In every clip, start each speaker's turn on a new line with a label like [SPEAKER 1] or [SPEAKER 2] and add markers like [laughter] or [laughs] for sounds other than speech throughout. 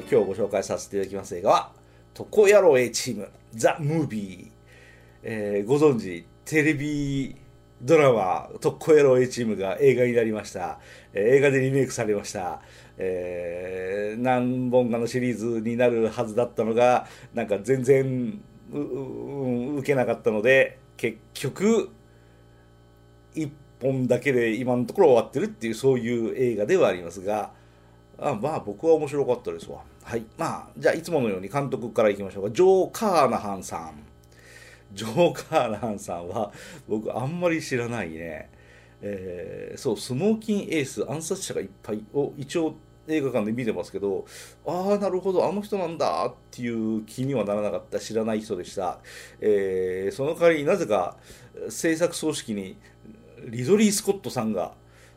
[SPEAKER 1] 今日ご紹介させていただきます映画は「特攻野郎 A チームザ・ムービー」えーご存知テレビドラマ「特攻野郎 A チーム」が映画になりました、えー映画でリメイクされました、えー何本かのシリーズになるはずだったのがなんか全然うう受けなかったので結局1本だけで今のところ終わってるっていうそういう映画ではありますがあまあ僕は面白かったですわ。はい。まあじゃあいつものように監督からいきましょうか。ジョー・カーナハンさん。ジョー・カーナハンさんは僕あんまり知らないね。えーそうスモーキン・エース暗殺者がいっぱいを一応映画館で見てますけどああなるほどあの人なんだっていう気にはならなかった知らない人でした、えーその代わりになぜか制作組織にリドリー・スコットさんが、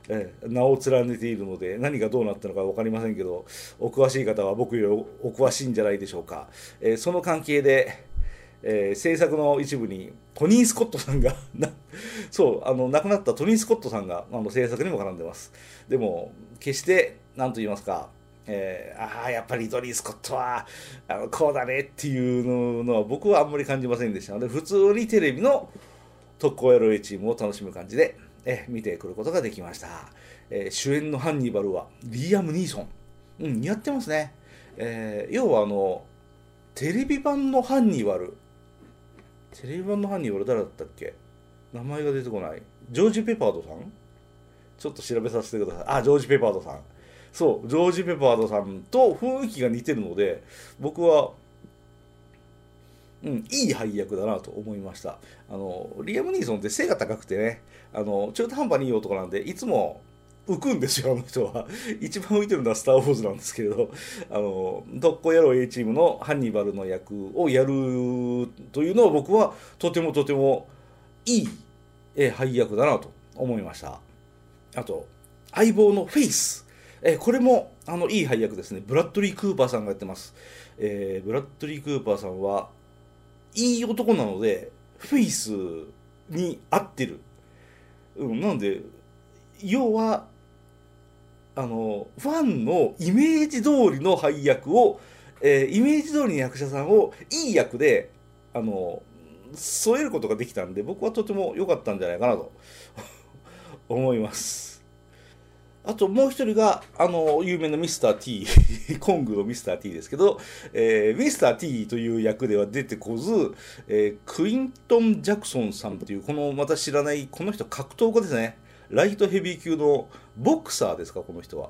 [SPEAKER 1] えー名を連ねているので何がどうなったのか分かりませんけどお詳しい方は僕よりお詳しいんじゃないでしょうか、えーその関係で、えー制作の一部にトニー・スコットさんが [laughs] そうあの亡くなったトニー・スコットさんがあの制作にも絡んでます。でも決して何と言いますかえーああやっぱりリドリー・スコットはあのこうだねっていうのは僕はあんまり感じませんでした。ので普通にテレビの特攻 LA チームを楽しむ感じで、え見てくることができました、えー主演のハンニバルはリアム・ニーソン、うん、似合ってますね、えー要はあのテレビ版のハンニバル。テレビ版のハンニバル誰だったっけ？名前が出てこない。ジョージ・ペパードさん？ちょっと調べさせてください。あジョージ・ペパードさん。そうジョージ・ペパードさんと雰囲気が似てるので僕はうん、いい配役だなと思いました。あのリアム・ニーソンって背が高くてねあの中途半端にいい男なんでいつも浮くんですよあの人は。[laughs] 一番浮いてるのは「スター・ウォーズ」なんですけれどあの特攻野郎 A チームのハンニバルの役をやるというのは僕はとてもとてもいいえ配役だなと思いました。あと相棒のフェイス。えこれもあのいい配役ですね。ブラッドリー・クーパーさんがやってます、えーブラッドリー・クーパーさんはいい男なのでフェイスに合ってる、うん、なので要はあのファンのイメージ通りの配役を、えーイメージ通りの役者さんをいい役であの添えることができたんで僕はとても良かったんじゃないかなと [laughs] 思います。あともう一人があの有名なミスター T [laughs] コングのミスター T ですけど、えーミスター T という役では出てこず、えークイントン・ジャクソンさんというこのまた知らないこの人格闘家ですね。ライトヘビー級のボクサーですかこの人は。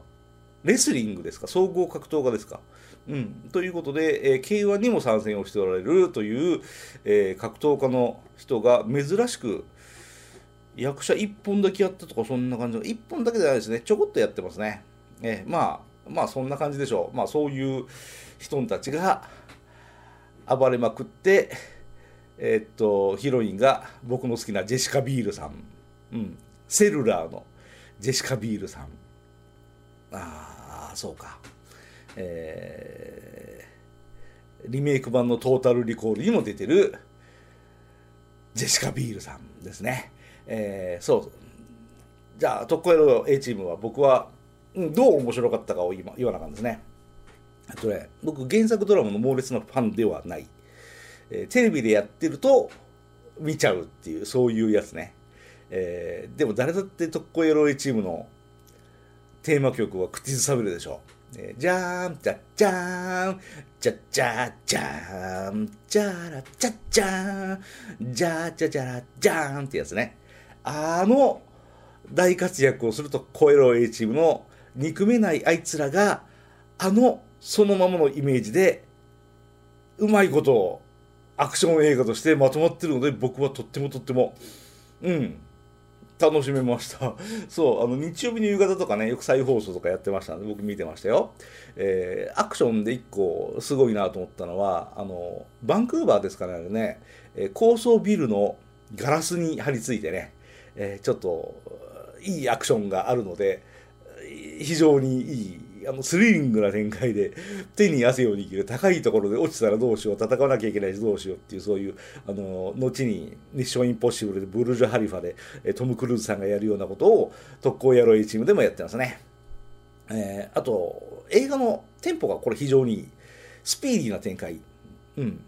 [SPEAKER 1] レスリングですか総合格闘家ですか。うん、ということで、えー K1 にも参戦をしておられるという、えー格闘家の人が珍しく役者1本だけやったとかそんな感じの1本だけじゃないですね。ちょこっとやってますね、えーまあまあそんな感じでしょう。まあそういう人たちが暴れまくってえーっとヒロインが僕の好きなジェシカ・ビールさん、うん、セルラーのジェシカ・ビールさん。ああそうか。えーリメイク版のトータルリコールにも出てるジェシカ・ビールさんですね。えーそう。じゃあ、特攻野郎 A チームは僕は、うんどう面白かったかを今言わなあかんですね。えっとね、僕原作ドラマの猛烈なファンではない。えーテレビでやってると見ちゃうっていう、そういうやつね。えーでも誰だって特攻野郎 A チームのテーマ曲は口ずさめるでしょう。えーじゃーん、じゃっじゃーん、じゃっじゃーじゃーん、じゃらじゃっじゃーん、じゃじゃじゃらじゃーんってやつね。あの大活躍をすると、コエロ A チームの憎めないあいつらが、あのそのままのイメージで、うまいことをアクション映画としてまとまってるので、僕はとってもとっても、うん、楽しめました。そう、あの日曜日の夕方とかね、よく再放送とかやってましたので、僕見てましたよ。えーアクションで一個すごいなと思ったのは、あの、バンクーバーですかね、あれね、えー高層ビルのガラスに張り付いてね、えーちょっといいアクションがあるので、非常にいい、あのスリリングな展開で、手に汗を握る、高いところで落ちたらどうしよう、戦わなきゃいけないしどうしようっていう、そういう、あの、後にミッションインポッシブルでブルージュ・ハリファで、トム・クルーズさんがやるようなことを、特攻野郎 A チームでもやってますね。えーあと、映画のテンポがこれ非常にいい。スピーディーな展開。うん。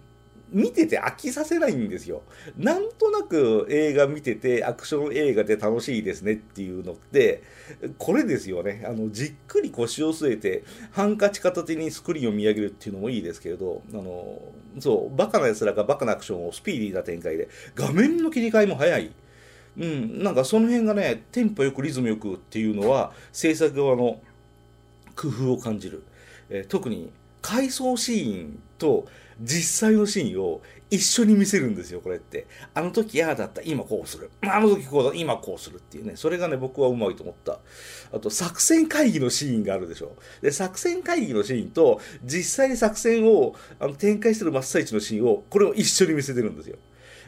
[SPEAKER 1] 見てて飽きさせないんですよ。なんとなく映画見ててアクション映画で楽しいですねっていうのって、これですよね。あの、じっくり腰を据えて、ハンカチ片手にスクリーンを見上げるっていうのもいいですけれど、あの、そう、バカな奴らがバカなアクションをスピーディーな展開で、画面の切り替えも早い。うん、なんかその辺がね、テンポよくリズムよくっていうのは、制作側の工夫を感じる。えー、特に回想シーンと実際のシーンを一緒に見せるんですよ、これって。あの時ああだった、今こうする。あの時こうだ、今こうするっていうね。それがね、僕はうまいと思った。あと、作戦会議のシーンがあるでしょ。で、作戦会議のシーンと、実際に作戦をあの展開してる真っ最中のシーンを、これを一緒に見せてるんですよ。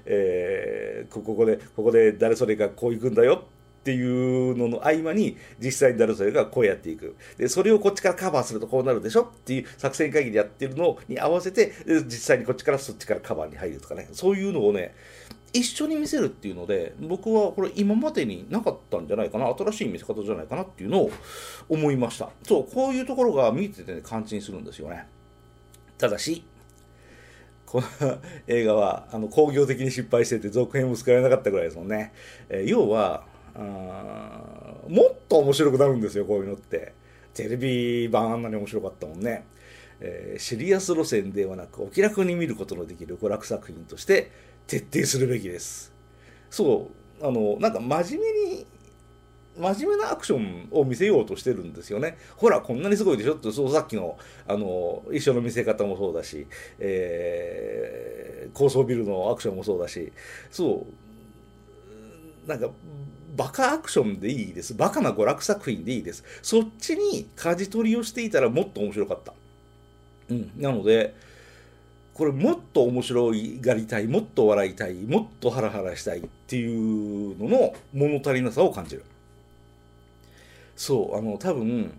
[SPEAKER 1] えー、ここで、ここで誰それがこう行くんだよっていうのの合間に実際に誰それがこうやっていく。でそれをこっちからカバーするとこうなるでしょ？っていう作戦会議でやってるのに合わせて実際にこっちからそっちからカバーに入るとかね。そういうのをね一緒に見せるっていうので僕はこれ今までになかったんじゃないかな。新しい見せ方じゃないかなっていうのを思いました。そうこういうところが見ててね感心するんですよね。ただしこの [laughs] 映画はあの工業的に失敗してて続編も使えなかったぐらいですもんね、えー、要はあもっと面白くなるんですよこういうのって。テレビ版あんなに面白かったもんね、えー、シリアス路線ではなくお気楽に見ることのできる娯楽作品として徹底するべきです。そう。あのなんか真面目に真面目なアクションを見せようとしてるんですよね。ほら、こんなにすごいでしょって、そうさっきの、あの、一緒の見せ方もそうだし、えー、高層ビルのアクションもそうだし、そう、なんか、バカアクションでいいです。バカな娯楽作品でいいです。そっちに舵取りをしていたらもっと面白かった。うん。なので、これもっと面白いがりたい、もっと笑いたい、もっとハラハラしたいっていうのの物足りなさを感じる。そう、あの、多分、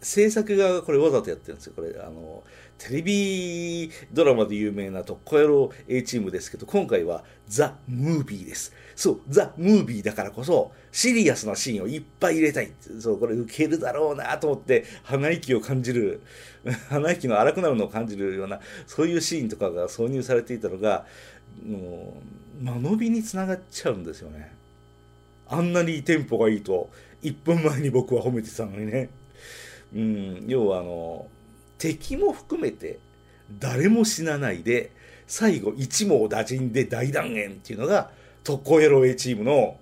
[SPEAKER 1] 制作側がこれわざとやってるんですよ。これ、あの、テレビドラマで有名な特攻野郎 A チームですけど、今回はザ・ムービーです。そう、ザ・ムービーだからこそ、シリアスなシーンをいっぱい入れたい。そう、これ受けるだろうなと思って、鼻息を感じる、[laughs] 鼻息の荒くなるのを感じるような、そういうシーンとかが挿入されていたのが、もう、間延びにつながっちゃうんですよね。あんなにテンポがいいと、1分前に僕は褒めてたのにね。うん、要はあの、敵も含めて誰も死なないで、最後一網打尽で大断言っていうのが特攻野郎 A チームの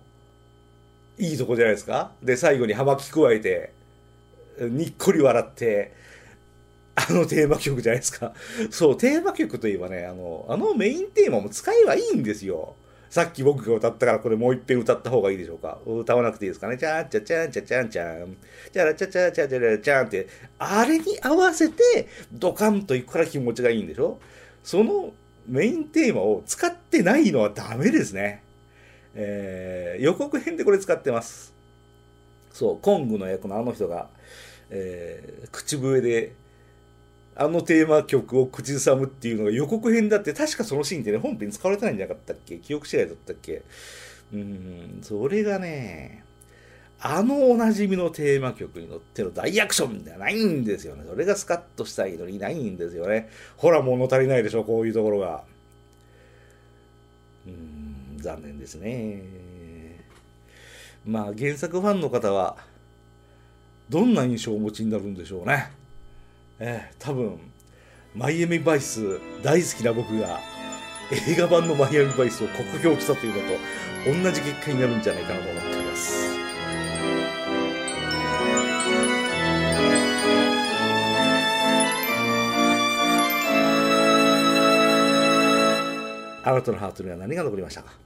[SPEAKER 1] いいとこじゃないですか？で、最後に葉巻加えて、にっこり笑って、あのテーマ曲じゃないですか？そう、テーマ曲といえばね、あの、あのメインテーマも使えばいいんですよ。さっき僕が歌ったからこれもう一遍歌った方がいいでしょうか歌わなくていいですかねチャンチャチャンチャチャンチャン。チャラチャチャチャチャチャチャンって、あれに合わせてドカンといくから気持ちがいいんでしょ？そのメインテーマを使ってないのはダメですね。えー、予告編でこれ使ってます。そう、コングの役のあの人が、えー、口笛であのテーマ曲を口ずさむっていうのが予告編だって確かそのシーンってね本編使われてないんじゃなかったっけ？記憶違いだったっけ？うんそれがねあのおなじみのテーマ曲に乗ってる大アクションではないんですよね。それがスカッとしたいのにないんですよね。ほら物足りないでしょこういうところが。うん残念ですね。まあ原作ファンの方はどんな印象をお持ちになるんでしょうね。えー、多分マイアミバイス大好きな僕が映画版のマイアミバイスを酷評したというのと同じ結果になるんじゃないかなと思っております。あなたのハートには何が残りましたか？